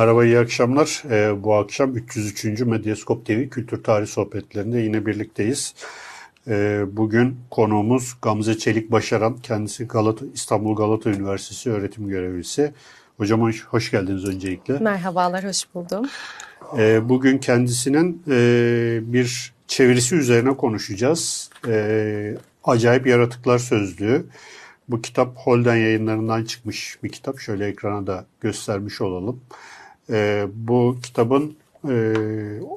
Merhaba, iyi akşamlar. Ee, bu akşam 303. Medyaskop TV Kültür Tarih Sohbetlerinde yine birlikteyiz. Ee, bugün konuğumuz Gamze Çelik Başaran, kendisi Galata, İstanbul Galata Üniversitesi öğretim görevlisi. Hocam hoş, hoş geldiniz öncelikle. Merhabalar, hoş buldum. Ee, bugün kendisinin e, bir çevirisi üzerine konuşacağız. Ee, Acayip Yaratıklar Sözlüğü. Bu kitap Holden yayınlarından çıkmış bir kitap. Şöyle ekrana da göstermiş olalım. E, bu kitabın e,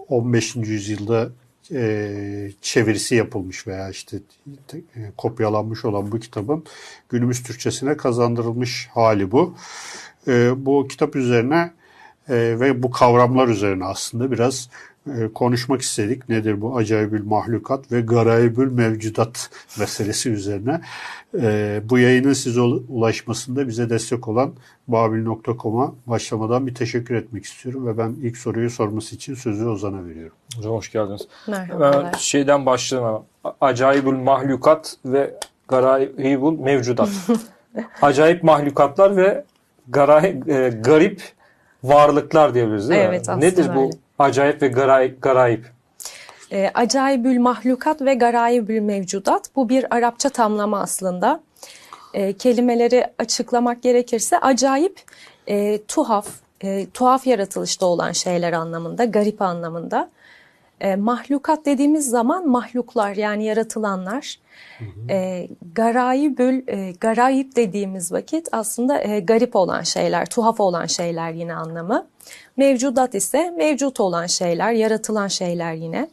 15. yüzyılda e, çevirisi yapılmış veya işte e, kopyalanmış olan bu kitabın günümüz Türkçesine kazandırılmış hali bu. E, bu kitap üzerine e, ve bu kavramlar üzerine aslında biraz konuşmak istedik. Nedir bu acayibül mahlukat ve garayibül mevcudat meselesi üzerine. E, bu yayının size ulaşmasında bize destek olan babil.com'a başlamadan bir teşekkür etmek istiyorum ve ben ilk soruyu sorması için sözü Ozan'a veriyorum. Hocam hoş geldiniz. Merhabalar. Ben şeyden başlayalım. Acayibül mahlukat ve garayibül mevcudat. Acayip mahlukatlar ve garay, e, garip varlıklar diyebiliriz değil mi? Evet aslında Nedir bu öyle. Acayip ve garay, garayip? E, acayibül mahlukat ve garayibül mevcudat bu bir Arapça tamlama aslında. E, kelimeleri açıklamak gerekirse acayip, e, tuhaf, e, tuhaf yaratılışta olan şeyler anlamında, garip anlamında. E, mahlukat dediğimiz zaman mahluklar yani yaratılanlar. E, garayibül, e, garayip dediğimiz vakit aslında e, garip olan şeyler, tuhaf olan şeyler yine anlamı. Mevcudat ise mevcut olan şeyler, yaratılan şeyler yine.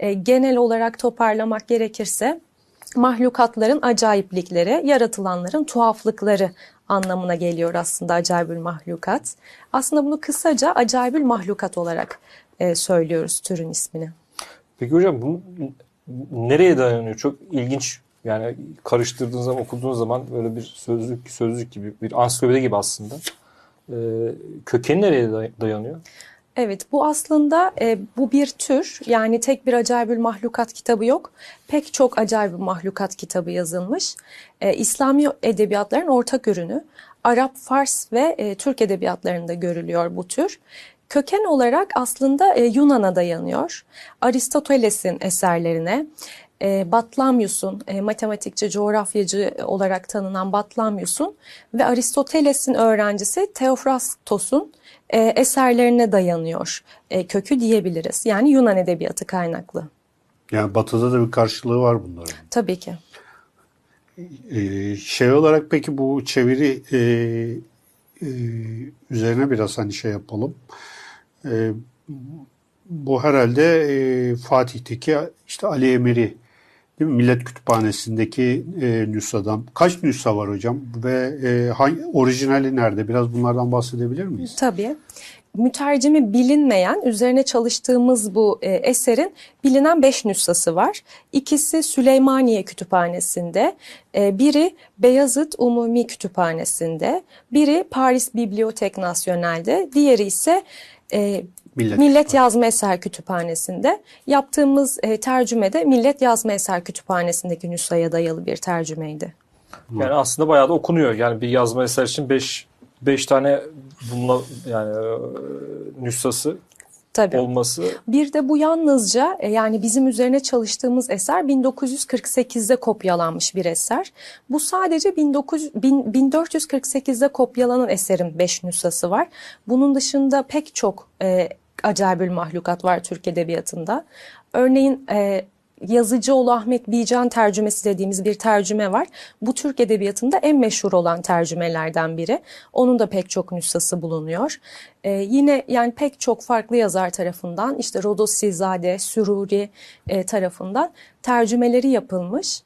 E, genel olarak toparlamak gerekirse mahlukatların acayiplikleri, yaratılanların tuhaflıkları anlamına geliyor aslında acayibül mahlukat. Aslında bunu kısaca acayibül mahlukat olarak e, söylüyoruz türün ismini. Peki hocam bu nereye dayanıyor? Çok ilginç yani karıştırdığınız zaman okuduğunuz zaman böyle bir sözlük sözlük gibi bir ansiklopedi gibi aslında. Ee, kökeni nereye dayanıyor? Evet bu aslında e, bu bir tür yani tek bir acayibül mahlukat kitabı yok. Pek çok acayibül mahlukat kitabı yazılmış. E, İslami edebiyatların ortak ürünü. Arap, Fars ve e, Türk edebiyatlarında görülüyor bu tür. Köken olarak aslında e, Yunan'a dayanıyor. Aristoteles'in eserlerine, e, Batlamyus'un, e, matematikçi, coğrafyacı olarak tanınan Batlamyus'un ve Aristoteles'in öğrencisi Theophrastos'un e, eserlerine dayanıyor. E, kökü diyebiliriz. Yani Yunan edebiyatı kaynaklı. Yani batıda da bir karşılığı var bunların. Tabii ki. Ee, şey olarak peki bu çeviri e, e, üzerine biraz hani şey yapalım. E, bu herhalde e, Fatih'teki işte Ali Emiri değil mi? Millet Kütüphanesi'ndeki e, nüshadan. Kaç nüsha var hocam ve e, hangi, orijinali nerede? Biraz bunlardan bahsedebilir miyiz? Tabii. Mütercimi bilinmeyen, üzerine çalıştığımız bu e, eserin bilinen beş nüshası var. İkisi Süleymaniye Kütüphanesi'nde, e, biri Beyazıt Umumi Kütüphanesi'nde, biri Paris Bibliotek Nasyonel'de, diğeri ise e, Millet, Millet Yazma Eser Kütüphanesi'nde. Yaptığımız e, tercümede Millet Yazma Eser Kütüphanesi'ndeki nüshaya dayalı bir tercümeydi. Yani aslında bayağı da okunuyor. Yani bir yazma eser için 5 5 tane bununla yani e, nüshası Tabii. olması. Bir de bu yalnızca e, yani bizim üzerine çalıştığımız eser 1948'de kopyalanmış bir eser. Bu sadece 1900, 1448'de kopyalanan eserin 5 nüshası var. Bunun dışında pek çok e, acayibül mahlukat var Türk Edebiyatı'nda. Örneğin e, Yazıcıoğlu Ahmet Bican tercümesi dediğimiz bir tercüme var. Bu Türk Edebiyatı'nda en meşhur olan tercümelerden biri. Onun da pek çok nüshası bulunuyor. Ee, yine yani pek çok farklı yazar tarafından işte Rodosizade, Süruri e, tarafından tercümeleri yapılmış.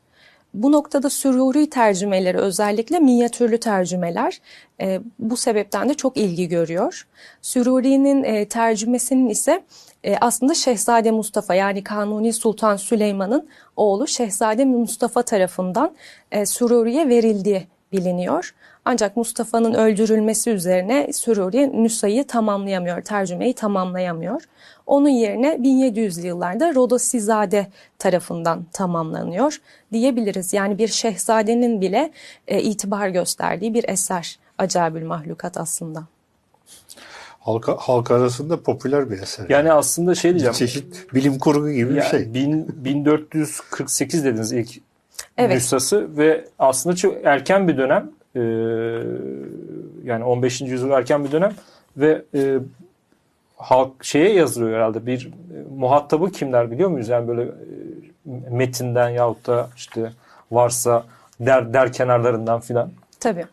Bu noktada süruri tercümeleri özellikle minyatürlü tercümeler e, bu sebepten de çok ilgi görüyor. Süruri'nin e, tercümesinin ise e, aslında Şehzade Mustafa yani Kanuni Sultan Süleyman'ın oğlu Şehzade Mustafa tarafından e, Süruri'ye verildiği biliniyor. Ancak Mustafa'nın öldürülmesi üzerine Süruri nüshayı tamamlayamıyor, tercümeyi tamamlayamıyor. Onun yerine 1700'lü yıllarda Rodosizade tarafından tamamlanıyor diyebiliriz. Yani bir şehzadenin bile e, itibar gösterdiği bir eser Acabül Mahlukat aslında. halka, halk arasında popüler bir eser. Yani aslında şey bir diyeceğim. çeşit bilim kurgu gibi bir Ya, şey. bin- 1448 dediniz ilk Evet. nüshası ve aslında çok erken bir dönem e, yani 15. yüzyıl erken bir dönem ve e, halk şeye yazılıyor herhalde bir e, muhatabı kimler biliyor muyuz? Yani böyle e, metinden yahut da işte varsa der der kenarlarından filan. Tabii.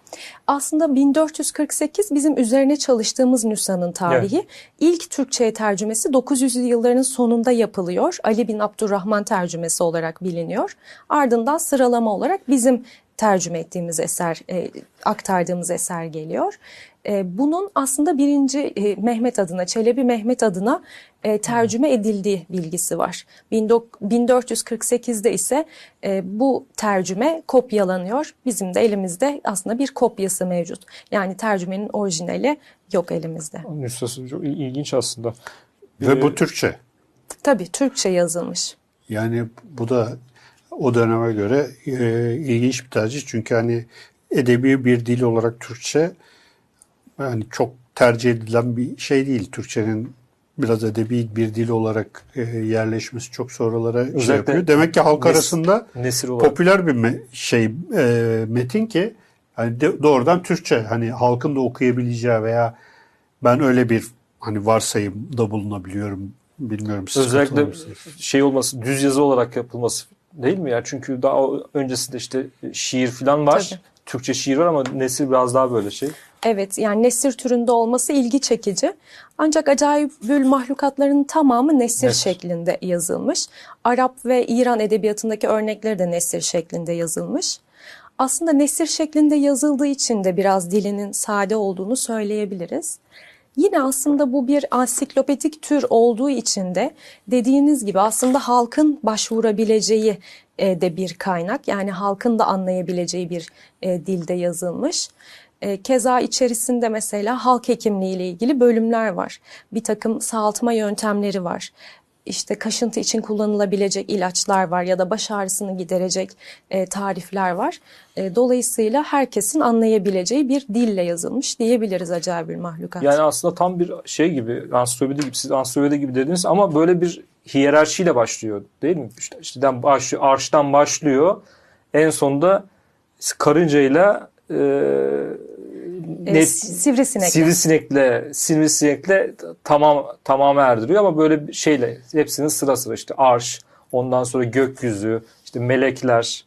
Aslında 1448 bizim üzerine çalıştığımız nüshanın tarihi. İlk Türkçe'ye tercümesi 900'lü yılların sonunda yapılıyor. Ali bin Abdurrahman tercümesi olarak biliniyor. Ardından sıralama olarak bizim tercüme ettiğimiz eser, e, aktardığımız eser geliyor. E, bunun aslında birinci e, Mehmet adına, Çelebi Mehmet adına e, tercüme edildiği bilgisi var. 1448'de ise e, bu tercüme kopyalanıyor. Bizim de elimizde aslında bir kopyası mevcut. Yani tercümenin orijinali yok elimizde. Nüshası çok il- ilginç aslında. Ve Ee, bu Türkçe. Tabii Türkçe yazılmış. Yani bu da o döneme göre e, ilginç bir tercih. Çünkü hani edebi bir dil olarak Türkçe yani çok tercih edilen bir şey değil. Türkçenin biraz edebi bir dil olarak e, yerleşmesi çok sonralara şey Özellikle yapıyor. Demek ki halk nes- arasında Nesir olarak. popüler bir me- şey e, metin ki hani de- doğrudan Türkçe hani halkın da okuyabileceği veya ben öyle bir hani varsayımda bulunabiliyorum. Bilmiyorum siz Özellikle şey olması, düz yazı olarak yapılması değil mi ya? Çünkü daha öncesinde işte şiir falan var. Tabii. Türkçe şiir var ama nesir biraz daha böyle şey. Evet yani nesir türünde olması ilgi çekici. Ancak acayipül mahlukatların tamamı nesir Nesir. şeklinde yazılmış. Arap ve İran edebiyatındaki örnekleri de nesir şeklinde yazılmış. Aslında nesir şeklinde yazıldığı için de biraz dilinin sade olduğunu söyleyebiliriz. Yine aslında bu bir ansiklopedik tür olduğu için de dediğiniz gibi aslında halkın başvurabileceği e, de bir kaynak. Yani halkın da anlayabileceği bir e, dilde yazılmış. E, Keza içerisinde mesela halk hekimliği ile ilgili bölümler var. Bir takım sağaltma yöntemleri var. İşte kaşıntı için kullanılabilecek ilaçlar var ya da baş ağrısını giderecek e, tarifler var. E, dolayısıyla herkesin anlayabileceği bir dille yazılmış diyebiliriz acayip mahlukat. Yani aslında tam bir şey gibi, ansiklopedi gibi, siz ansiklopedi gibi dediniz ama böyle bir hiyerarşiyle başlıyor değil mi? İşte, işten başlıyor, arştan başlıyor. En sonunda karıncayla e, E, net, sivrisinekle. sivrisinekle sivrisinekle tamam tamam erdiriyor ama böyle bir şeyle hepsinin sıra sıra işte arş, ondan sonra gökyüzü, işte melekler.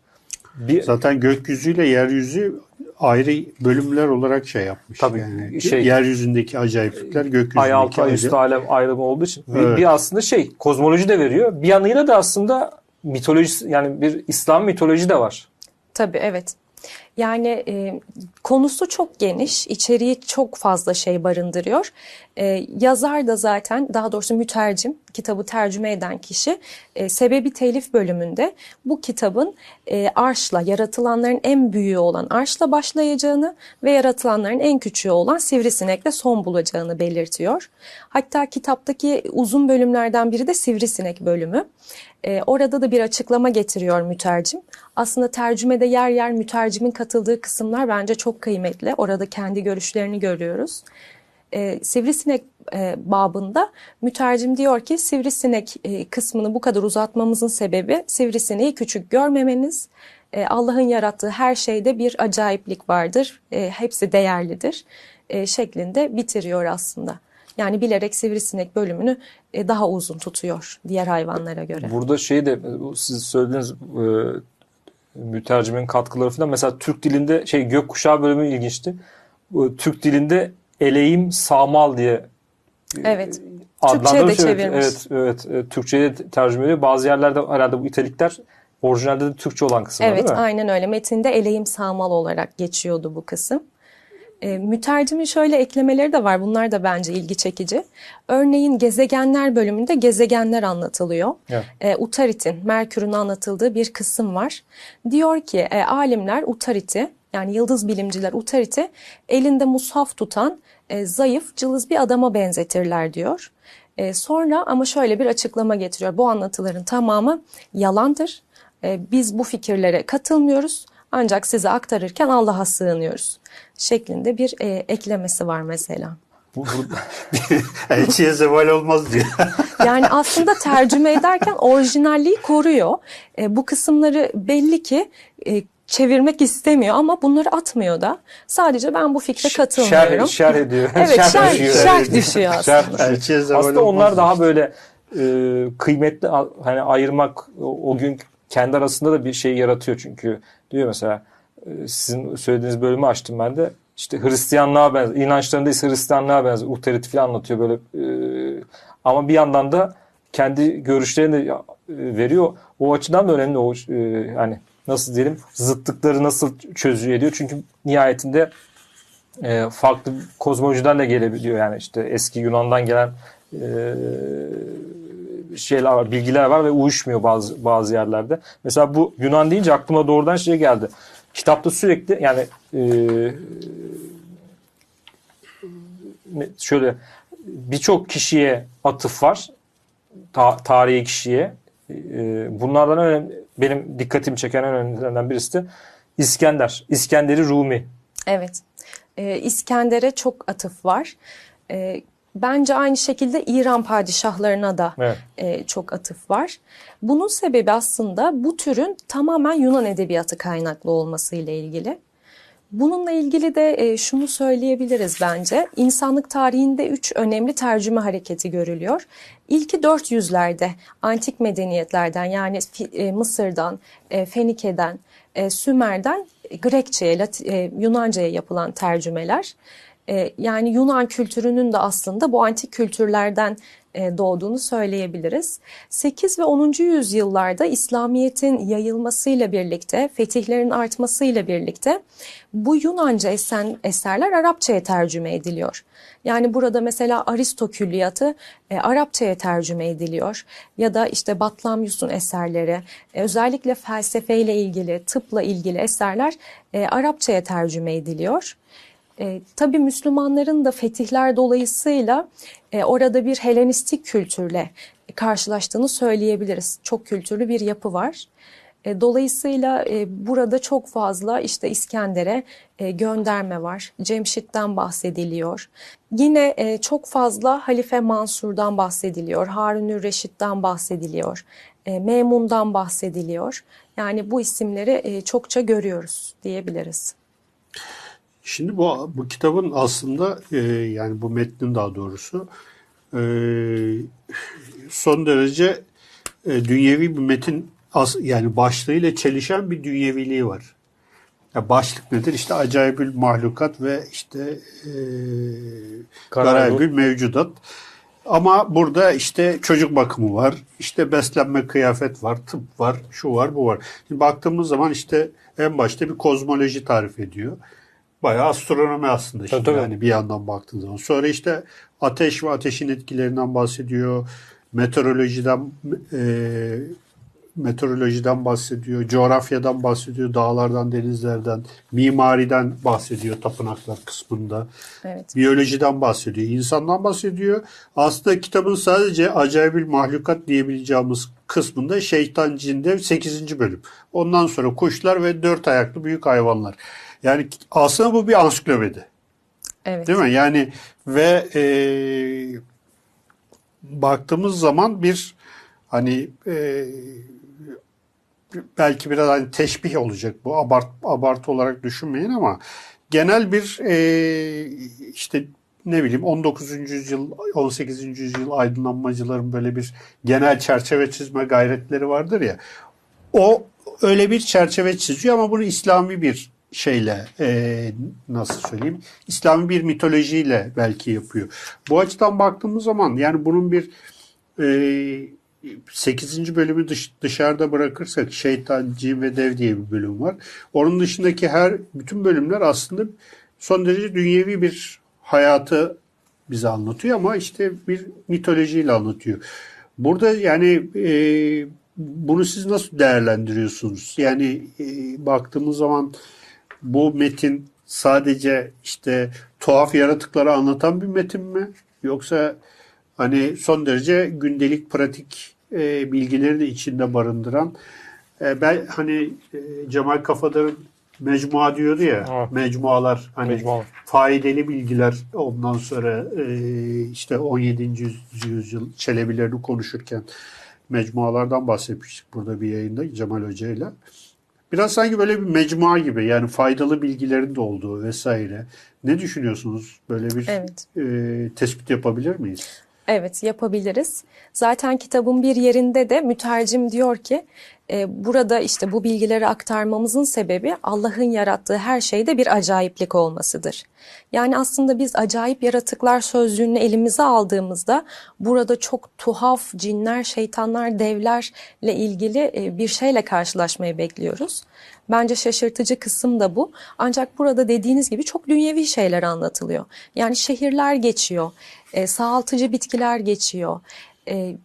Bir, Zaten gökyüzüyle yeryüzü ayrı bölümler olarak şey yapmış. Tabii, yani şey- yeryüzündeki acayiplikler gökyüzündeki ay altı ay üstü alem ayrımı olduğu için bir, Evet. bir aslında şey kozmoloji de veriyor. Bir yanıyla da aslında mitoloji yani bir İslam mitoloji de var. Tabii evet. Yani e, konusu çok geniş, içeriği çok fazla şey barındırıyor. E, yazar da zaten, daha doğrusu mütercim, kitabı tercüme eden kişi, e, sebebi telif bölümünde bu kitabın e, arşla, yaratılanların en büyüğü olan arşla başlayacağını ve yaratılanların en küçüğü olan sivrisinekle son bulacağını belirtiyor. Hatta kitaptaki uzun bölümlerden biri de sivrisinek bölümü. E, orada da bir açıklama getiriyor mütercim. Aslında tercümede yer yer mütercimin katıldığı kısımlar bence çok kıymetli. Orada kendi görüşlerini görüyoruz. E, sivrisinek e, babında mütercim diyor ki sivrisinek e, kısmını bu kadar uzatmamızın sebebi sivrisineği küçük görmemeniz. E, Allah'ın yarattığı her şeyde bir acayiplik vardır. E, hepsi değerlidir e, şeklinde bitiriyor aslında. Yani bilerek sivrisinek bölümünü e, daha uzun tutuyor diğer hayvanlara göre. Burada şey de siz söylediğiniz e, mütercimin katkıları falan mesela Türk dilinde şey gökkuşağı bölümü ilginçti. Türk dilinde eleğim samal diye Evet. Türkçe'ye de Evet, çevirmiş. Evet, evet, e, Türkçe'ye de tercüme ediyor. Bazı yerlerde herhalde bu itelikler orijinalde de Türkçe olan kısımlar Evet değil mi? aynen öyle. Metinde eleğim sağmal olarak geçiyordu bu kısım. E, mütercimin şöyle eklemeleri de var. Bunlar da bence ilgi çekici. Örneğin gezegenler bölümünde gezegenler anlatılıyor. Evet. E, Utarit'in, Merkür'ün anlatıldığı bir kısım var. Diyor ki e, alimler Utarit'i yani yıldız bilimciler Utarit'i elinde mushaf tutan e, zayıf, cılız bir adama benzetirler diyor. E, sonra ama şöyle bir açıklama getiriyor. Bu anlatıların tamamı yalandır. E, biz bu fikirlere katılmıyoruz. Ancak size aktarırken Allah'a sığınıyoruz. Şeklinde bir e, eklemesi var mesela. bu, bu, Elçiye zeval olmaz diyor. Yani aslında tercüme ederken orijinalliği koruyor. E, bu kısımları belli ki e, çevirmek istemiyor ama bunları atmıyor da. Sadece ben bu fikre katılmıyorum. şerh, şerh ediyor. Evet, şerh, düşüyor. şerh düşüyor aslında. Zeval Aslında onlar daha böyle e, kıymetli hani ayırmak o, o gün kendi arasında da bir şey yaratıyor çünkü. Diyor mesela e, sizin söylediğiniz bölümü açtım ben de. İşte Hristiyanlığa benzer inançlarında ise Hristiyanlığa benzer Uhterit falan anlatıyor böyle e, ama bir yandan da kendi görüşlerini de veriyor. O açıdan da önemli. O e, hani nasıl diyelim zıtlıkları nasıl çözüyor ediyor çünkü nihayetinde e, farklı kozmolojilerle gelebiliyor. Yani işte eski Yunan'dan gelen şeyler var, bilgiler var ve uyuşmuyor bazı bazı yerlerde. Mesela bu Yunan deyince aklıma doğrudan şey geldi. Kitapta sürekli yani e, şöyle birçok kişiye atıf var. Ta, tarihi kişiye. E, bunlardan önemli, benim dikkatimi çeken en önemlilerinden birisi de İskender. İskender'i Rumi. Evet. Ee, İskender'e çok atıf var. Ee, bence aynı şekilde İran padişahlarına da Evet. e, çok atıf var. Bunun sebebi aslında bu türün tamamen Yunan edebiyatı kaynaklı olması ile ilgili. Bununla ilgili de e, şunu söyleyebiliriz bence. İnsanlık tarihinde üç önemli tercüme hareketi görülüyor. İlki 400'lerde antik medeniyetlerden yani e, Mısır'dan, e, Fenike'den, e, Sümer'den Grekçe'ye, Lat- e, Yunanca'ya yapılan tercümeler. E, yani Yunan kültürünün de aslında bu antik kültürlerden e, doğduğunu söyleyebiliriz. 8 ve 10. yüzyıllarda İslamiyet'in yayılmasıyla birlikte, fetihlerin artmasıyla birlikte bu Yunanca esen, eserler Arapçaya tercüme ediliyor. Yani burada mesela Aristo Külliyatı e, Arapçaya tercüme ediliyor ya da işte Batlamyus'un eserleri e, özellikle felsefeyle ilgili, tıpla ilgili eserler e, Arapçaya tercüme ediliyor. E, tabii Müslümanların da fetihler dolayısıyla e, orada bir Helenistik kültürle karşılaştığını söyleyebiliriz. Çok kültürlü bir yapı var. E, dolayısıyla e, burada çok fazla işte İskender'e e, gönderme var. Cemşit'ten bahsediliyor. Yine çok fazla Halife Mansur'dan bahsediliyor. Harunür Reşit'ten bahsediliyor. Memun'dan bahsediliyor. Yani bu isimleri çokça görüyoruz diyebiliriz. Şimdi bu bu kitabın aslında e, yani bu metnin daha doğrusu e, son derece e, dünyevi bir metin as, yani başlığıyla çelişen bir dünyeviliği var. Ya başlık nedir? İşte acayibül mahlukat ve işte e, garayibül mevcudat. Ama burada işte çocuk bakımı var, işte beslenme, kıyafet var, tıp var, şu var, bu var. Şimdi baktığımız zaman işte en başta bir kozmoloji tarif ediyor. Bayağı astronomi aslında şimdi Tabii, tabii. yani bir yandan baktığın zaman. Sonra işte ateş ve ateşin etkilerinden bahsediyor. Meteorolojiden e, meteorolojiden bahsediyor, coğrafyadan bahsediyor, dağlardan, denizlerden, mimariden bahsediyor tapınaklar kısmında. Evet. Biyolojiden bahsediyor, insandan bahsediyor. Aslında kitabın sadece acayip mahlukat diyebileceğimiz kısmında şeytan cinde 8. bölüm. Ondan sonra kuşlar ve dört ayaklı büyük hayvanlar. Yani aslında bu bir ansiklopedi. Evet. Değil mi? Yani ve e, baktığımız zaman bir hani e, belki biraz hani teşbih olacak bu abart abartı olarak düşünmeyin ama genel bir e, işte ne bileyim 19. yüzyıl 18. yüzyıl aydınlanmacıların böyle bir genel çerçeve çizme gayretleri vardır ya o öyle bir çerçeve çiziyor ama bunu İslami bir şeyle e, nasıl söyleyeyim İslami bir mitolojiyle belki yapıyor. Bu açıdan baktığımız zaman yani bunun bir e, 8. bölümü dış, dışarıda bırakırsak şeytan, cin ve dev diye bir bölüm var. Onun dışındaki her bütün bölümler aslında son derece dünyevi bir hayatı bize anlatıyor ama işte bir mitolojiyle anlatıyor. Burada yani e, bunu siz nasıl değerlendiriyorsunuz? Yani e, baktığımız zaman bu metin sadece işte tuhaf yaratıkları anlatan bir metin mi? Yoksa hani son derece gündelik pratik e, bilgileri de içinde barındıran e, ben hani e, Cemal Kafadar'ın mecmua diyordu ya. Evet. Mecmualar hani Mecmualar. faydalı bilgiler ondan sonra e, işte 17. yüz- yüzyıl Çelebilerini konuşurken mecmualardan bahsetmiştik burada bir yayında Cemal Hoca ile. Biraz sanki böyle bir mecmua gibi yani faydalı bilgilerin de olduğu vesaire. Ne düşünüyorsunuz? Böyle bir Evet. e, tespit yapabilir miyiz? Evet yapabiliriz. Zaten kitabın bir yerinde de mütercim diyor ki e, burada işte bu bilgileri aktarmamızın sebebi Allah'ın yarattığı her şeyde bir acayiplik olmasıdır. Yani aslında biz acayip yaratıklar sözlüğünü elimize aldığımızda burada çok tuhaf cinler, şeytanlar, devlerle ilgili e, bir şeyle karşılaşmayı bekliyoruz. Bence şaşırtıcı kısım da bu. Ancak burada dediğiniz gibi çok dünyevi şeyler anlatılıyor. Yani şehirler geçiyor, e, sağaltıcı bitkiler geçiyor, e,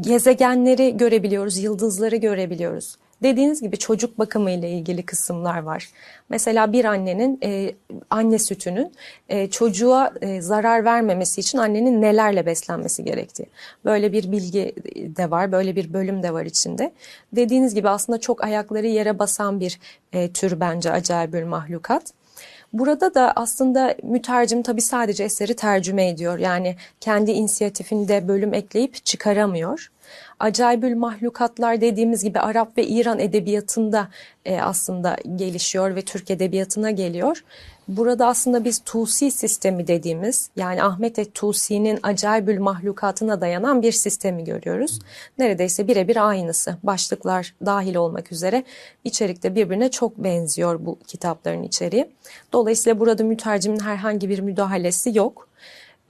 gezegenleri görebiliyoruz, yıldızları görebiliyoruz. Dediğiniz gibi çocuk bakımı ile ilgili kısımlar var. Mesela bir annenin e, anne sütünün e, çocuğa e, zarar vermemesi için annenin nelerle beslenmesi gerektiği. Böyle bir bilgi de var, böyle bir bölüm de var içinde. Dediğiniz gibi aslında çok ayakları yere basan bir e, tür bence acayip bir mahlukat. Burada da aslında mütercim tabii sadece eseri tercüme ediyor. Yani kendi inisiyatifinde bölüm ekleyip çıkaramıyor. Acayibül mahlukatlar dediğimiz gibi Arap ve İran edebiyatında e, aslında gelişiyor ve Türk edebiyatına geliyor. Burada aslında biz Tusi sistemi dediğimiz yani Ahmet et Tusi'nin acayibül mahlukatına dayanan bir sistemi görüyoruz. Neredeyse birebir aynısı. Başlıklar dahil olmak üzere içerikte birbirine çok benziyor bu kitapların içeriği. Dolayısıyla burada mütercimin herhangi bir müdahalesi yok.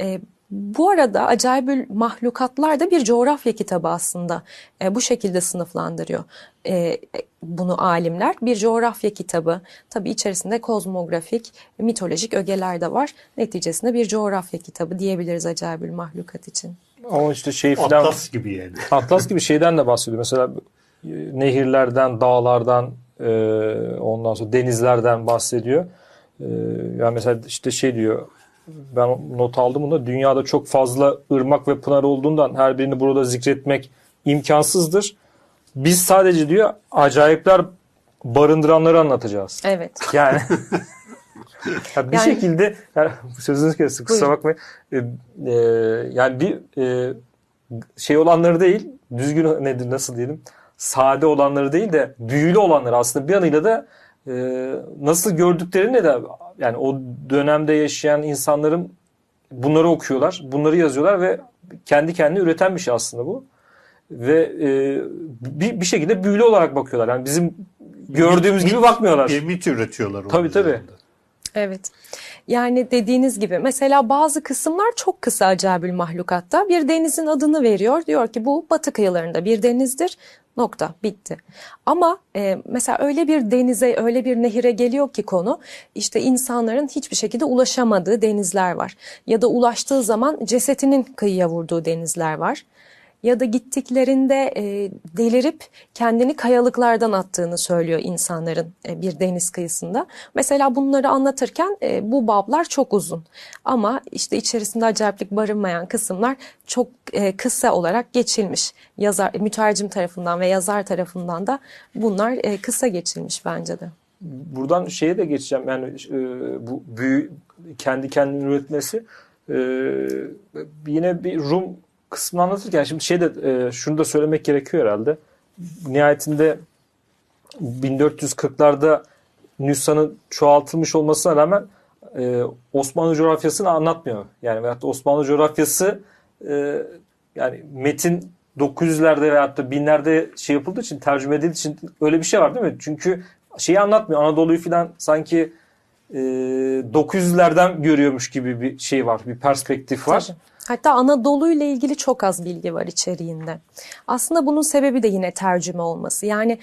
E, bu arada Acayibül Mahlukatlar da bir coğrafya kitabı aslında. E, bu şekilde sınıflandırıyor e, bunu alimler. Bir coğrafya kitabı. Tabii içerisinde kozmografik, mitolojik ögeler de var. Neticesinde bir coğrafya kitabı diyebiliriz Acayibül Mahlukat için. Ama işte şey filan Atlas gibi yani. Atlas gibi şeyden de bahsediyor. Mesela e, nehirlerden, dağlardan, e, ondan sonra denizlerden bahsediyor. E, yani mesela işte şey diyor, ben not aldım bunda. Dünyada çok fazla ırmak ve pınar olduğundan her birini burada zikretmek imkansızdır. Biz sadece diyor acayipler barındıranları anlatacağız. Evet. Yani ya bir Yani- şekilde yani sözünüzü kestim kusura bakmayın. Ee, e, yani bir e, şey olanları değil, düzgün nedir nasıl diyelim? Sade olanları değil de büyülü olanları aslında bir yanıyla da e, nasıl gördüklerini de yani o dönemde yaşayan insanların bunları okuyorlar, bunları yazıyorlar ve kendi kendine üreten bir şey aslında bu. Ve e, bir, bir şekilde büyülü olarak bakıyorlar. Yani bizim gördüğümüz gibi bakmıyorlar. Bir mit üretiyorlar. Tabii, tabii. üzerinde. Evet. Yani dediğiniz gibi mesela bazı kısımlar çok kısa Acayibül Mahlukat'ta bir denizin adını veriyor. Diyor ki bu batı kıyılarında bir denizdir. Nokta bitti. Ama e, mesela öyle bir denize öyle bir nehire geliyor ki konu işte insanların hiçbir şekilde ulaşamadığı denizler var. Ya da ulaştığı zaman cesetinin kıyıya vurduğu denizler var ya da gittiklerinde e, delirip kendini kayalıklardan attığını söylüyor insanların e, bir deniz kıyısında. Mesela bunları anlatırken e, bu bablar çok uzun ama işte içerisinde acayiplik barınmayan kısımlar çok e, kısa olarak geçilmiş. Yazar, mütercim tarafından ve yazar tarafından da bunlar e, kısa geçilmiş bence de. buradan şeye de geçeceğim yani e, bu büyü kendi kendini üretmesi e, yine bir Rum kısmını anlatırken şimdi şey de e, şunu da söylemek gerekiyor herhalde nihayetinde 1440'larda nüshanın çoğaltılmış olmasına rağmen e, Osmanlı coğrafyasını anlatmıyor. Yani veyahut da Osmanlı coğrafyası e, yani metin 900'lerde veyahut da binlerde şey yapıldığı için tercüme edildiği için öyle bir şey var değil mi? Çünkü şeyi anlatmıyor. Anadolu'yu falan sanki e, 900'lerden görüyormuş gibi bir şey var. Bir perspektif var. Tabii. Hatta Anadolu ile ilgili çok az bilgi var içeriğinde. Aslında bunun sebebi de yine tercüme olması. Yani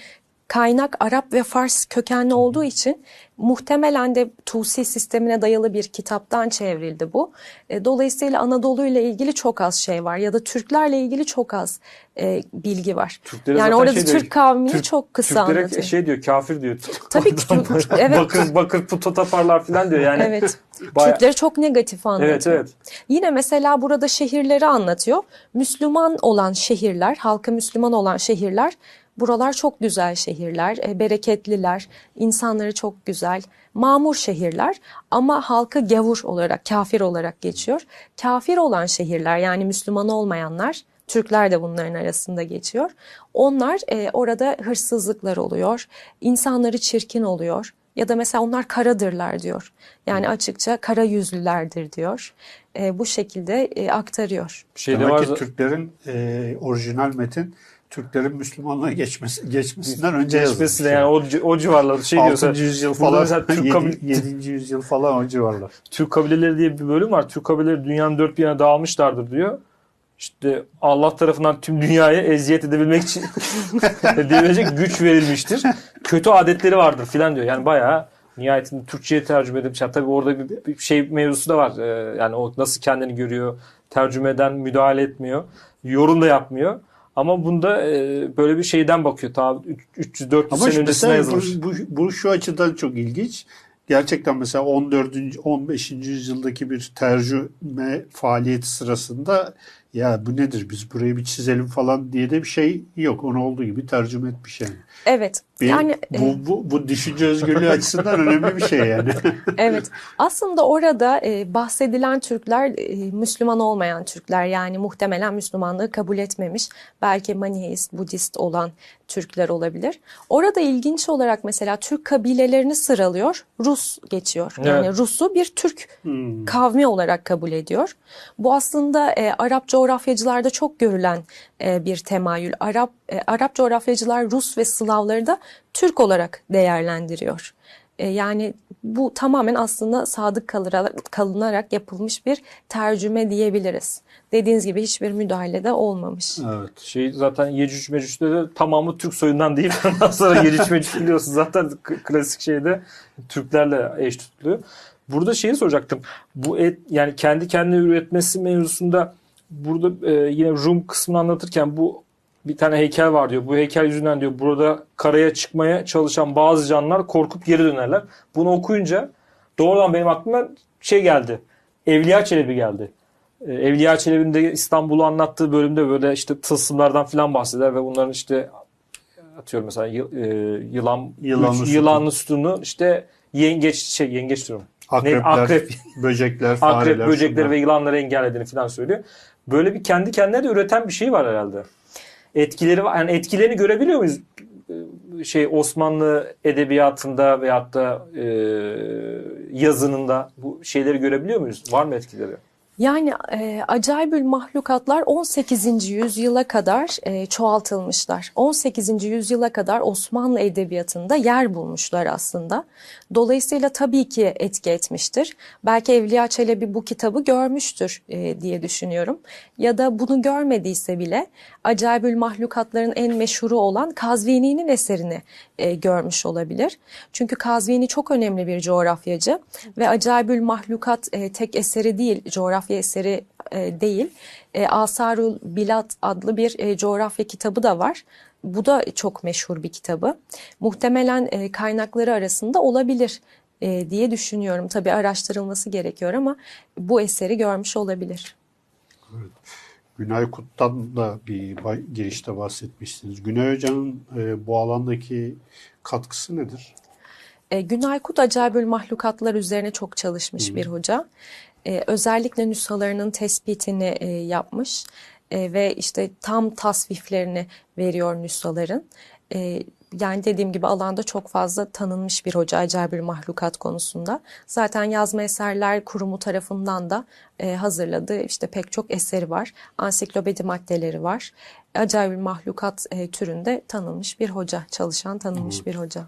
kaynak Arap ve Fars kökenli olduğu için muhtemelen de Tusi sistemine dayalı bir kitaptan çevrildi bu. E, Dolayısıyla Anadolu ile ilgili çok az şey var ya da Türklerle ilgili çok az e, bilgi var. Türklere yani orada şey diyor, Türk kavmini Türk- çok kısa Türklere anlatıyor. şey diyor kafir diyor. Tabii ki Türk- evet. bakır, bakır puta taparlar falan diyor yani. Evet. Baya- Türkleri çok negatif anlatıyor. Evet evet. Yine mesela burada şehirleri anlatıyor. Müslüman olan şehirler, halkı Müslüman olan şehirler Buralar çok güzel şehirler, e, bereketliler, insanları çok güzel, mamur şehirler ama halkı gavur olarak, kafir olarak geçiyor. Kafir olan şehirler yani Müslüman olmayanlar, Türkler de bunların arasında geçiyor. Onlar e, orada hırsızlıklar oluyor, insanları çirkin oluyor. Ya da mesela onlar karadırlar diyor. Yani açıkça kara yüzlülerdir diyor. E, bu şekilde e, aktarıyor. Şeyde Demek var ki Türklerin e, orijinal metin Türklerin Müslümanlığa geçmesi, geçmesinden önce geçmesi de yani o, o civarlarda şey 6. diyorsa yüzyıl falan, mesela Türk 7. kabil- yüzyıl falan o civarlar. Türk kabileleri diye bir bölüm var. Türk kabileleri dünyanın dört bir yana dağılmışlardır diyor. İşte Allah tarafından tüm dünyaya eziyet edebilmek için edilecek güç verilmiştir. Kötü adetleri vardır filan diyor. Yani bayağı nihayetinde Türkçe'ye tercüme. Yani tabii orada bir, bir şey mevzusu da var. Ee, yani o nasıl kendini görüyor, tercümeden müdahale etmiyor, yorum da yapmıyor. Ama bunda e, böyle bir şeyden bakıyor. Ta 300-400 Ama sene öncesine yazılmış. bu, bu, bu şu açıdan çok ilginç. Gerçekten mesela 14. 15. yüzyıldaki bir tercüme faaliyeti sırasında ya bu nedir biz burayı bir çizelim falan diye de bir şey yok. Onu olduğu gibi tercüme etmiş yani. Evet. Bir, yani e, bu, bu, bu düşünce özgürlüğü açısından önemli bir şey yani. Evet. Aslında orada e, bahsedilen Türkler e, Müslüman olmayan Türkler yani muhtemelen Müslümanlığı kabul etmemiş. Belki Maniheist, Budist olan Türkler olabilir. Orada ilginç olarak mesela Türk kabilelerini sıralıyor. Rus geçiyor. Yani Evet. Rus'u bir Türk Hmm. kavmi olarak kabul ediyor. Bu aslında e, Arap coğrafyacılarda çok görülen e, bir temayül. Arap e, Arap coğrafyacılar Rus ve Slavları da Türk olarak değerlendiriyor. E, yani bu tamamen aslında sadık kalınarak, yapılmış bir tercüme diyebiliriz. Dediğiniz gibi hiçbir müdahale de olmamış. Evet. Şey zaten Yecüc Mecüc'te de tamamı Türk soyundan değil. Ondan sonra Yecüc Mecüc biliyorsun zaten klasik şeyde Türklerle eş tutuluyor. Burada şeyi soracaktım. Bu et yani kendi kendine üretmesi mevzusunda burada e, yine Rum kısmını anlatırken bu bir tane heykel var diyor. Bu heykel yüzünden diyor burada karaya çıkmaya çalışan bazı canlılar korkup geri dönerler. Bunu okuyunca doğrudan benim aklıma şey geldi. Evliya Çelebi geldi. E, Evliya Çelebi'nin de İstanbul'u anlattığı bölümde böyle işte tılsımlardan falan bahseder ve bunların işte atıyorum mesela e, yılan Yılanlı üç- yılanlı sütunu işte yengeç şey yengeç diyorum. Akrepler, Ne? Akrep, böcekler, fareler. akrep böcekleri şunlar. ve yılanları engellediğini falan söylüyor. Böyle bir kendi kendine de üreten bir şey var herhalde. Etkileri var. Yani etkilerini görebiliyor muyuz? Ee, Şey Osmanlı edebiyatında veyahut da e, yazınında bu şeyleri görebiliyor muyuz? Var mı etkileri? Yani e, acayibül mahlukatlar 18. yüzyıla kadar e, çoğaltılmışlar. 18. yüzyıla kadar Osmanlı edebiyatında yer bulmuşlar aslında. Dolayısıyla tabii ki etki etmiştir. Belki Evliya Çelebi bu kitabı görmüştür e, diye düşünüyorum. Ya da bunu görmediyse bile acayibül mahlukatların en meşhuru olan Kazvini'nin eserini e, görmüş olabilir. Çünkü Kazvini çok önemli bir coğrafyacı ve acayibül mahlukat e, tek eseri değil, coğrafya eseri e, değil. E, Asarul Bilat adlı bir e, coğrafya kitabı da var. Bu da çok meşhur bir kitabı. Muhtemelen e, kaynakları arasında olabilir e, diye düşünüyorum. Tabii araştırılması gerekiyor ama bu eseri görmüş olabilir. Günay Kut'tan da bir girişte bahsetmiştiniz. Günay Hoca'nın e, bu alandaki katkısı nedir? E, Günay Kut acayibül mahlukatlar üzerine çok çalışmış bir hoca. E, özellikle nüshalarının tespitini e, yapmış E, ve işte tam tasviflerini veriyor nüshaların. E, yani dediğim gibi alanda çok fazla tanınmış bir hoca acayibül mahlukat konusunda. Zaten yazma eserler kurumu tarafından da e, hazırladığı işte pek çok eseri var. Ansiklopedi maddeleri var. Acayibül mahlukat e, türünde tanınmış bir hoca, çalışan tanınmış bir hoca.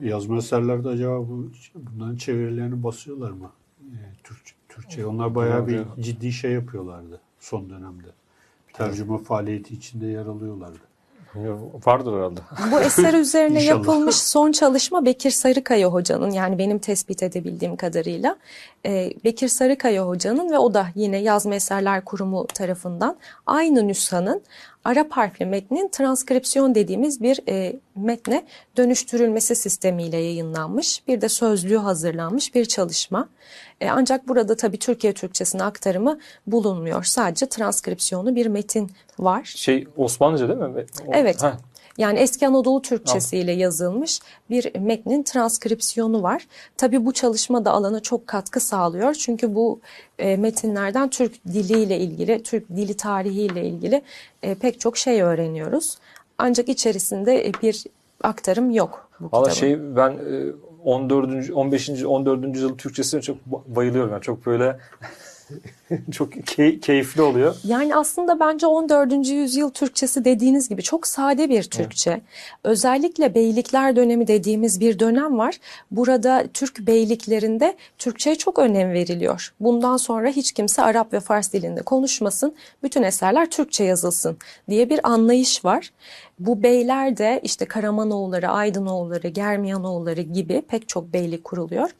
Yazma eserlerde acaba bu bunların çevirilerini basıyorlar mı? E, Türkçe, Türkçe. Onlar bayağı bir ciddi şey yapıyorlardı son dönemde. Tercüme faaliyeti içinde yer alıyorlardı. Vardır herhalde. Bu eser üzerine yapılmış son çalışma Bekir Sarıkaya hocanın yani benim tespit edebildiğim kadarıyla e, Bekir Sarıkaya hocanın ve o da yine Yazma Eserler Kurumu tarafından aynı nüshanın Arap harfli metnin transkripsiyon dediğimiz bir e, metne dönüştürülmesi sistemiyle yayınlanmış. Bir de sözlüğü hazırlanmış bir çalışma. E, ancak burada tabii Türkiye Türkçesine aktarımı bulunmuyor. Sadece transkripsiyonu bir metin var. Şey Osmanlıca değil mi? O- Evet. Ha, Yani eski Anadolu Türkçesi ile yazılmış bir metnin transkripsiyonu var. Tabii bu çalışma da alana çok katkı sağlıyor. Çünkü bu e, metinlerden Türk diliyle ilgili, Türk dili tarihiyle ilgili e, pek çok şey öğreniyoruz. Ancak içerisinde e, bir aktarım yok bu Valla şey ben e, 14. 15. 14. yüzyıl Türkçesine çok ba- bayılıyorum. Yani çok böyle çok key- keyifli oluyor. Yani aslında bence 14. yüzyıl Türkçesi dediğiniz gibi çok sade bir Türkçe. Özellikle beylikler dönemi dediğimiz bir dönem var. Burada Türk beyliklerinde Türkçe'ye çok önem veriliyor. Bundan sonra hiç kimse Arap ve Fars dilinde konuşmasın, bütün eserler Türkçe yazılsın diye bir anlayış var. Bu beyler de işte Karamanoğulları, Aydınoğulları, Germiyanoğulları gibi pek çok beylik kuruluyor.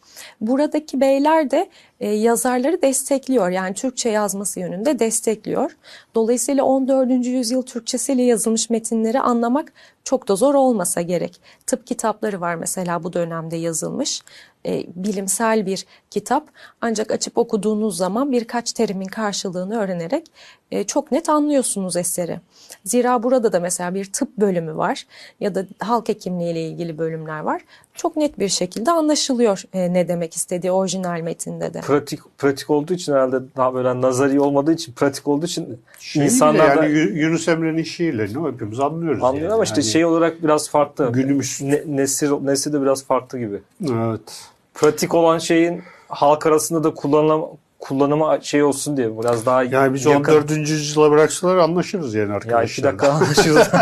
Buradaki beyler de e, yazarları destekliyor. Yani Türkçe yazması yönünde destekliyor. Dolayısıyla 14. yüzyıl Türkçesiyle yazılmış metinleri anlamak çok da zor olmasa gerek. Tıp kitapları var mesela bu dönemde yazılmış. E, bilimsel bir kitap ancak açıp okuduğunuz zaman birkaç terimin karşılığını öğrenerek e, çok net anlıyorsunuz eseri. Zira burada da mesela bir tıp bölümü var ya da halk hekimliği ile ilgili bölümler var. Çok net bir şekilde anlaşılıyor e, ne demek istediği orijinal metinde de. Pratik pratik olduğu için herhalde daha böyle nazari olmadığı için pratik olduğu için Şey insanlar yani da Yunus Emre'nin şiirlerini hepimiz anlıyoruz. anlıyor yani. ama işte Yani şey olarak biraz farklı. günümüz Ne, nesir, nesir de biraz farklı gibi. evet. Pratik olan şeyin halk arasında da kullanılan kullanımı şey olsun diye biraz daha Yani biz yakın. 14. yüzyıla bıraksalar anlaşırız yani Ya iki arkadaşlar. dakika anlaşırız.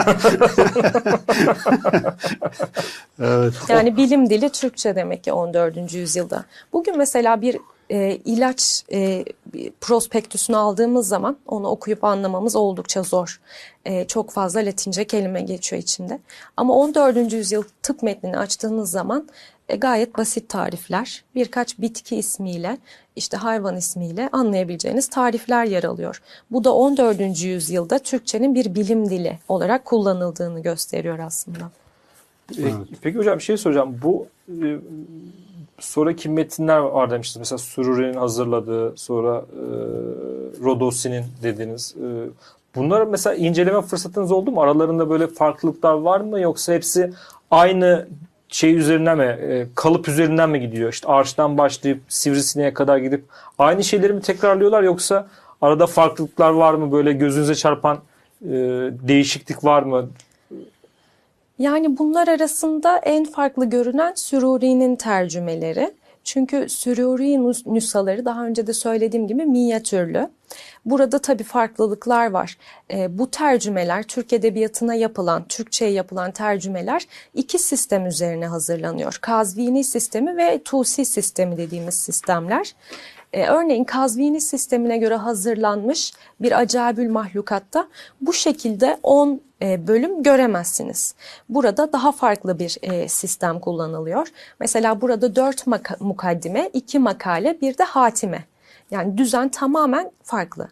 Evet. Yani bilim dili Türkçe demek ki 14. yüzyılda. Bugün mesela bir e, ilaç e, bir prospektüsünü aldığımız zaman onu okuyup anlamamız oldukça zor. E, çok fazla Latince kelime geçiyor içinde. Ama 14. yüzyıl tıp metnini açtığınız zaman e, gayet basit tarifler, birkaç bitki ismiyle, işte hayvan ismiyle anlayabileceğiniz tarifler yer alıyor. Bu da 14. yüzyılda Türkçenin bir bilim dili olarak kullanıldığını gösteriyor aslında. E, Peki hocam bir şey soracağım. Bu e, sonraki metinler var demiştiniz. Mesela Sururi'nin hazırladığı, sonra e, Rodosi'nin dediğiniz. E, bunları mesela inceleme fırsatınız oldu mu? Aralarında böyle farklılıklar var mı? Yoksa hepsi aynı şey üzerinden mi, e, kalıp üzerinden mi gidiyor? İşte arştan başlayıp sivrisineğe kadar gidip aynı şeyleri mi tekrarlıyorlar? Yoksa arada farklılıklar var mı? Böyle gözünüze çarpan e, değişiklik var mı? Yani bunlar arasında en farklı görünen Süruri'nin tercümeleri. Çünkü Süruri nüs- nüshaları daha önce de söylediğim gibi minyatürlü. Burada tabii farklılıklar var. Ee, bu tercümeler Türk Edebiyatı'na yapılan, Türkçe'ye yapılan tercümeler iki sistem üzerine hazırlanıyor. Kazvini sistemi ve Tusi sistemi dediğimiz sistemler. Ee, örneğin Kazvini sistemine göre hazırlanmış bir acayibül mahlukatta bu şekilde 10 e, bölüm göremezsiniz. Burada daha farklı bir e, sistem kullanılıyor. Mesela burada 4 mukaddime, 2 makale, bir de hatime. Yani düzen tamamen farklı.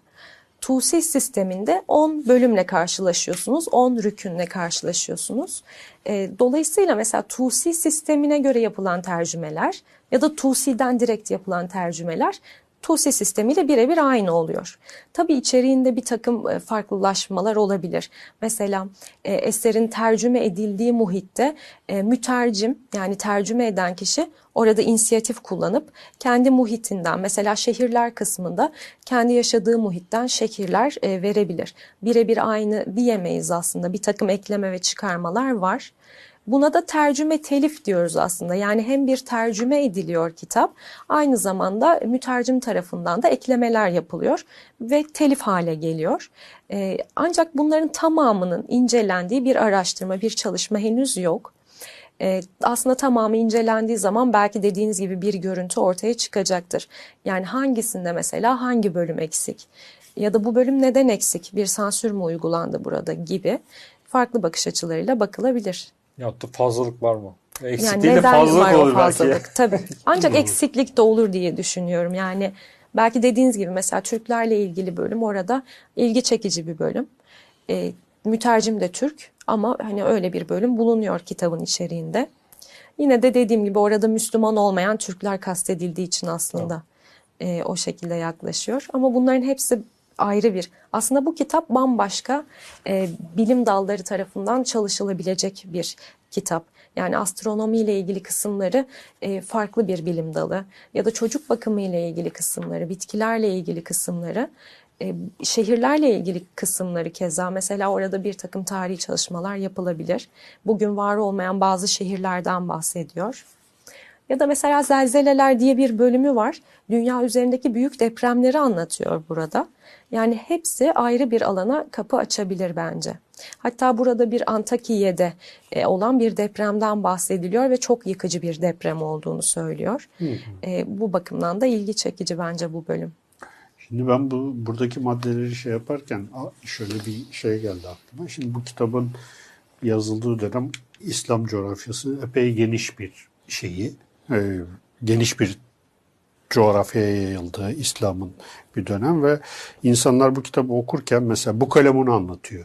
Tusi sisteminde 10 bölümle karşılaşıyorsunuz, 10 rükünle karşılaşıyorsunuz. E, dolayısıyla mesela Tusi sistemine göre yapılan tercümeler ya da Tusi'den direkt yapılan tercümeler Tusi sistemiyle birebir aynı oluyor. Tabii içeriğinde bir takım e, farklılaşmalar olabilir. Mesela e, eserin tercüme edildiği muhitte e, mütercim yani tercüme eden kişi orada inisiyatif kullanıp kendi muhitinden mesela şehirler kısmında kendi yaşadığı muhitten şehirler verebilir. Birebir aynı diyemeyiz aslında bir takım ekleme ve çıkarmalar var. Buna da tercüme telif diyoruz aslında. Yani hem bir tercüme ediliyor kitap, aynı zamanda mütercim tarafından da eklemeler yapılıyor ve telif hale geliyor. Ee, ancak bunların tamamının incelendiği bir araştırma, bir çalışma henüz yok. Ee, aslında tamamı incelendiği zaman belki dediğiniz gibi bir görüntü ortaya çıkacaktır. Yani hangisinde mesela hangi bölüm eksik ya da bu bölüm neden eksik, bir sansür mü uygulandı burada gibi farklı bakış açılarıyla bakılabilir. Ya da fazlalık var mı? Eksik Yani değil de fazlalık var olur fazlalık? belki. Tabii. Ancak eksiklik de olur diye düşünüyorum. Yani belki dediğiniz gibi mesela Türklerle ilgili bölüm orada ilgi çekici bir bölüm. E, mütercim de Türk ama hani öyle bir bölüm bulunuyor kitabın içeriğinde. Yine de dediğim gibi orada Müslüman olmayan Türkler kastedildiği için aslında e, o şekilde yaklaşıyor. Ama bunların hepsi ayrı bir. Aslında bu kitap bambaşka e, bilim dalları tarafından çalışılabilecek bir kitap. Yani astronomi ile ilgili kısımları e, farklı bir bilim dalı ya da çocuk bakımı ile ilgili kısımları, bitkilerle ilgili kısımları, e, şehirlerle ilgili kısımları keza mesela orada bir takım tarihi çalışmalar yapılabilir. Bugün var olmayan bazı şehirlerden bahsediyor. Ya da mesela zelzeleler diye bir bölümü var. Dünya üzerindeki büyük depremleri anlatıyor burada. Yani hepsi ayrı bir alana kapı açabilir bence. Hatta burada bir Antakiye'de e, olan bir depremden bahsediliyor ve çok yıkıcı bir deprem olduğunu söylüyor. Hı hı. E, bu bakımdan da ilgi çekici bence bu bölüm. Şimdi ben bu buradaki maddeleri şey yaparken şöyle bir şey geldi aklıma. Şimdi bu kitabın yazıldığı dönem İslam coğrafyası epey geniş bir şeyi, e, geniş bir coğrafyaya yayıldı İslam'ın bir dönem ve insanlar bu kitabı okurken mesela bu kalemunu anlatıyor.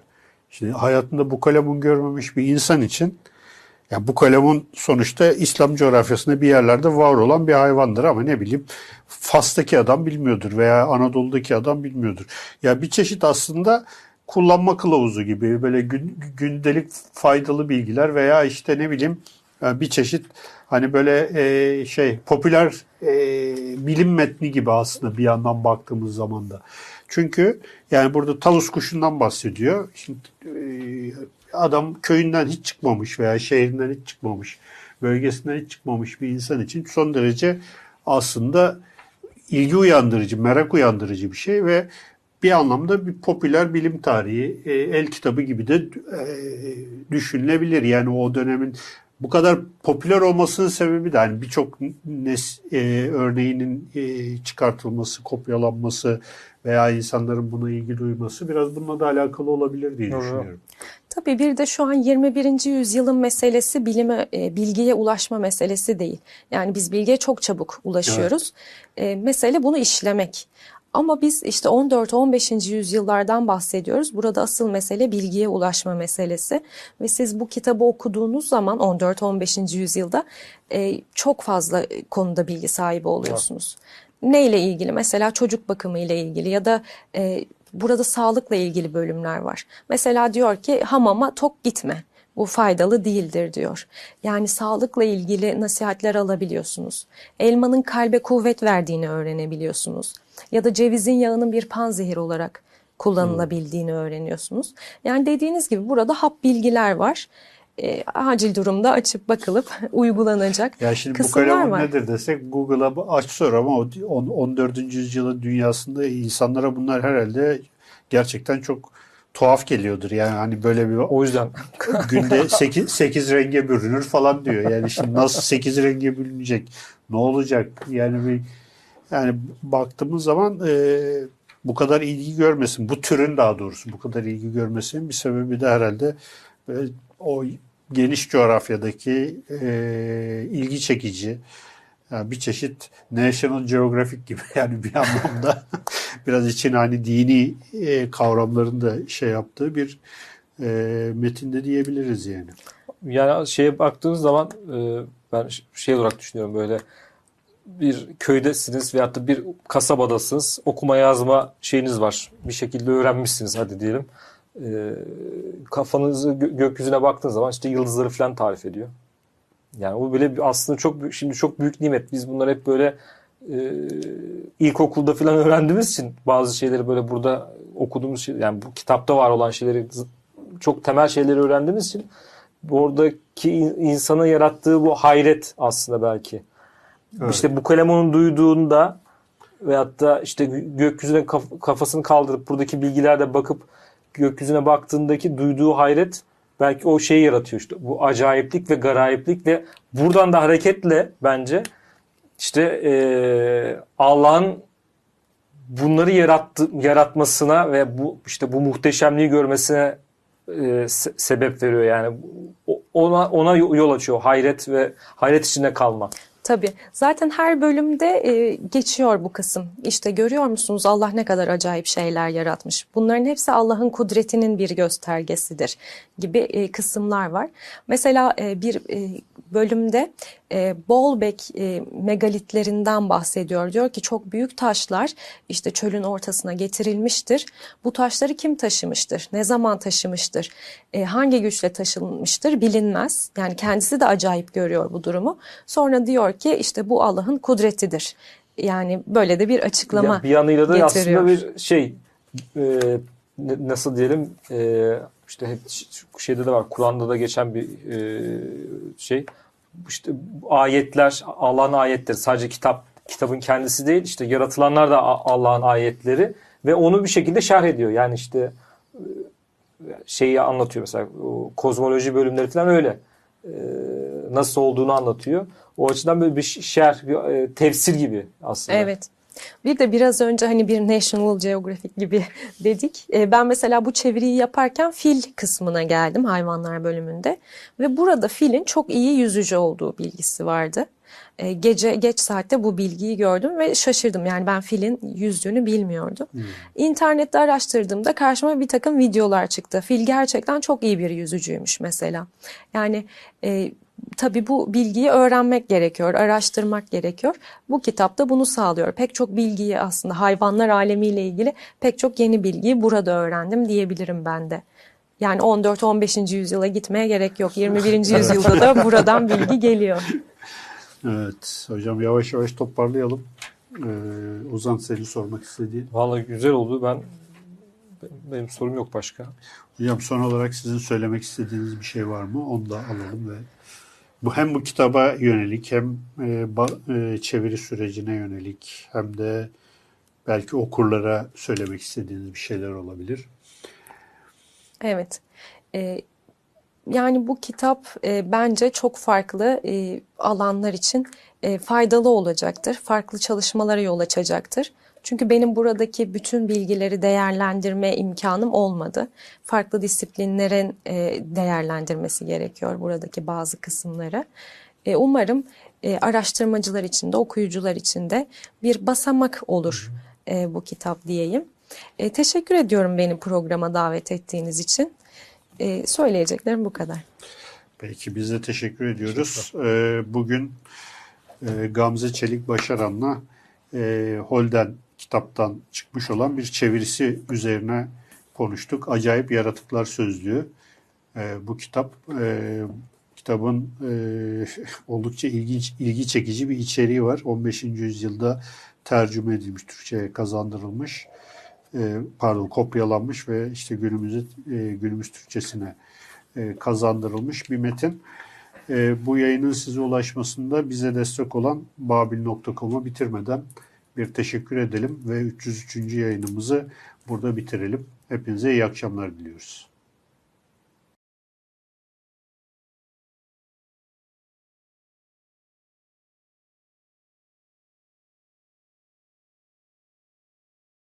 Şimdi hayatında bu kalemun görmemiş bir insan için yani bu kalemun sonuçta İslam coğrafyasında bir yerlerde var olan bir hayvandır ama ne bileyim Fas'taki adam bilmiyordur veya Anadolu'daki adam bilmiyordur. Ya bir çeşit aslında kullanma kılavuzu gibi böyle gündelik faydalı bilgiler veya işte ne bileyim bir çeşit hani böyle e, şey popüler e, bilim metni gibi aslında bir yandan baktığımız zaman da. Çünkü yani burada tavus kuşundan bahsediyor. Şimdi e, adam köyünden hiç çıkmamış veya şehrinden hiç çıkmamış, bölgesinden hiç çıkmamış bir insan için son derece aslında ilgi uyandırıcı, merak uyandırıcı bir şey ve bir anlamda bir popüler bilim tarihi, e, el kitabı gibi de e, düşünülebilir. Yani o dönemin bu kadar popüler olmasının sebebi de hani birçok e, örneğinin e, çıkartılması, kopyalanması veya insanların buna ilgi duyması biraz bununla da alakalı olabilir diye düşünüyorum. Tabii bir de şu an 21. yüzyılın meselesi bilime, e, bilgiye ulaşma meselesi değil. Yani biz bilgiye çok çabuk ulaşıyoruz. Evet. E, mesele bunu işlemek. Ama biz işte 14-15. yüzyıllardan bahsediyoruz. Burada asıl mesele bilgiye ulaşma meselesi. Ve siz bu kitabı okuduğunuz zaman 14-15. yüzyılda e, çok fazla konuda bilgi sahibi oluyorsunuz. Evet. Ne ile ilgili? Mesela çocuk bakımı ile ilgili ya da e, burada sağlıkla ilgili bölümler var. Mesela diyor ki hamama tok gitme. Bu faydalı değildir diyor. Yani sağlıkla ilgili nasihatler alabiliyorsunuz. Elmanın kalbe kuvvet verdiğini öğrenebiliyorsunuz ya da cevizin yağının bir panzehir olarak kullanılabildiğini hmm. öğreniyorsunuz. Yani dediğiniz gibi burada hap bilgiler var. E, acil durumda açıp bakılıp uygulanacak ya şimdi kısımlar bu kalemun var. nedir desek Google'a aç sor ama 14. yüzyılın dünyasında insanlara bunlar herhalde gerçekten çok tuhaf geliyordur. Yani hani böyle bir o yüzden günde 8, 8 renge bürünür falan diyor. Yani şimdi nasıl 8 renge bürünecek? Ne olacak? Yani bir yani baktığımız zaman e, bu kadar ilgi görmesin, bu türün daha doğrusu bu kadar ilgi görmesinin bir sebebi de herhalde e, o geniş coğrafyadaki e, ilgi çekici, yani bir çeşit National Geographic gibi yani bir anlamda biraz için hani dini e, kavramların da şey yaptığı bir e, metinde diyebiliriz yani. Yani şeye baktığınız zaman e, ben şey olarak düşünüyorum böyle bir köydesiniz veyahut da bir kasabadasınız. Okuma yazma şeyiniz var. Bir şekilde öğrenmişsiniz hadi diyelim. E, kafanızı gö- gökyüzüne baktığınız zaman işte yıldızları falan tarif ediyor. Yani bu böyle aslında çok şimdi çok büyük nimet. Biz bunları hep böyle e, ilkokulda falan öğrendiğimiz için bazı şeyleri böyle burada okuduğumuz şey yani bu kitapta var olan şeyleri çok temel şeyleri öğrendiğimiz için oradaki insana yarattığı bu hayret aslında belki. Evet. İşte bu kalemonun duyduğunda veyahut da işte gökyüzüne kafasını kaldırıp buradaki bilgilerde bakıp gökyüzüne baktığındaki duyduğu hayret belki o şeyi yaratıyor işte bu acayiplik ve garayiplik ve buradan da hareketle bence işte e, Allah'ın bunları yarattı, yaratmasına ve bu işte bu muhteşemliği görmesine e, se- sebep veriyor yani ona ona yol açıyor hayret ve hayret içinde kalma. Tabii. Zaten her bölümde e, geçiyor bu kısım. İşte görüyor musunuz Allah ne kadar acayip şeyler yaratmış. Bunların hepsi Allah'ın kudretinin bir göstergesidir gibi e, kısımlar var. Mesela e, bir e, bölümde e, Bolbek e, megalitlerinden bahsediyor. Diyor ki çok büyük taşlar işte çölün ortasına getirilmiştir. Bu taşları kim taşımıştır? Ne zaman taşımıştır? E, hangi güçle taşınmıştır? Bilinmez. Yani kendisi de acayip görüyor bu durumu. Sonra diyor ki işte bu Allah'ın kudretidir. Yani böyle de bir açıklama Ya bir yanıyla da getiriyor. aslında bir şey e, nasıl diyelim e, işte hep şeyde de var Kur'an'da da geçen bir e, şey işte ayetler Allah'ın ayetleri sadece kitap kitabın kendisi değil işte yaratılanlar da Allah'ın ayetleri ve onu bir şekilde şerh ediyor. Yani işte e, şeyi anlatıyor mesela o kozmoloji bölümleri falan öyle. E, nasıl olduğunu anlatıyor. O açıdan böyle bir şerh, bir e, tefsir gibi aslında. Evet. Bir de biraz önce hani bir National Geographic gibi dedik. E, Ben mesela bu çeviriyi yaparken fil kısmına geldim hayvanlar bölümünde. Ve burada filin çok iyi yüzücü olduğu bilgisi vardı. E, Gece geç saatte bu bilgiyi gördüm ve şaşırdım. Yani ben filin yüzdüğünü bilmiyordum. İnternette araştırdığımda karşıma bir takım videolar çıktı. Fil gerçekten çok iyi bir yüzücüymüş mesela. Yani e, tabii bu bilgiyi öğrenmek gerekiyor, araştırmak gerekiyor. Bu kitapta bunu sağlıyor. Pek çok bilgiyi aslında hayvanlar alemiyle ilgili pek çok yeni bilgiyi burada öğrendim diyebilirim ben de. Yani 14-15. yüzyıla gitmeye gerek yok. 21. yüzyılda da buradan bilgi geliyor. Evet hocam yavaş yavaş toparlayalım. Ee, Ozan senin sormak istediğin. Vallahi güzel oldu. Ben benim sorum yok başka. Hocam son olarak sizin söylemek istediğiniz bir şey var mı? Onu da alalım ve bu hem bu kitaba yönelik hem e, ba- e, çeviri sürecine yönelik hem de belki okurlara söylemek istediğiniz bir şeyler olabilir. Evet. Ee, yani bu kitap e, bence çok farklı e, alanlar için e, faydalı olacaktır. Farklı çalışmalara yol açacaktır. Çünkü benim buradaki bütün bilgileri değerlendirme imkanım olmadı. Farklı disiplinlerin e, değerlendirmesi gerekiyor buradaki bazı kısımları. E, umarım e, araştırmacılar için de okuyucular için de bir basamak olur e, bu kitap diyeyim. E, teşekkür ediyorum beni programa davet ettiğiniz için. E, söyleyeceklerim bu kadar. Peki biz de teşekkür ediyoruz. Bugün e, Gamze Çelik Başaran'la e, Holden kitaptan çıkmış olan bir çevirisi üzerine konuştuk. Acayip Yaratıklar Sözlüğü. Ee, bu kitap e, kitabın e, oldukça ilginç, ilgi çekici bir içeriği var. 15. yüzyılda tercüme edilmiş, Türkçe'ye kazandırılmış. E, pardon kopyalanmış ve işte günümüzü e, günümüz Türkçesine e, kazandırılmış bir metin. E, bu yayının size ulaşmasında bize destek olan babil.com'u bitirmeden bir teşekkür edelim ve 303. yayınımızı burada bitirelim. Hepinize iyi akşamlar diliyoruz.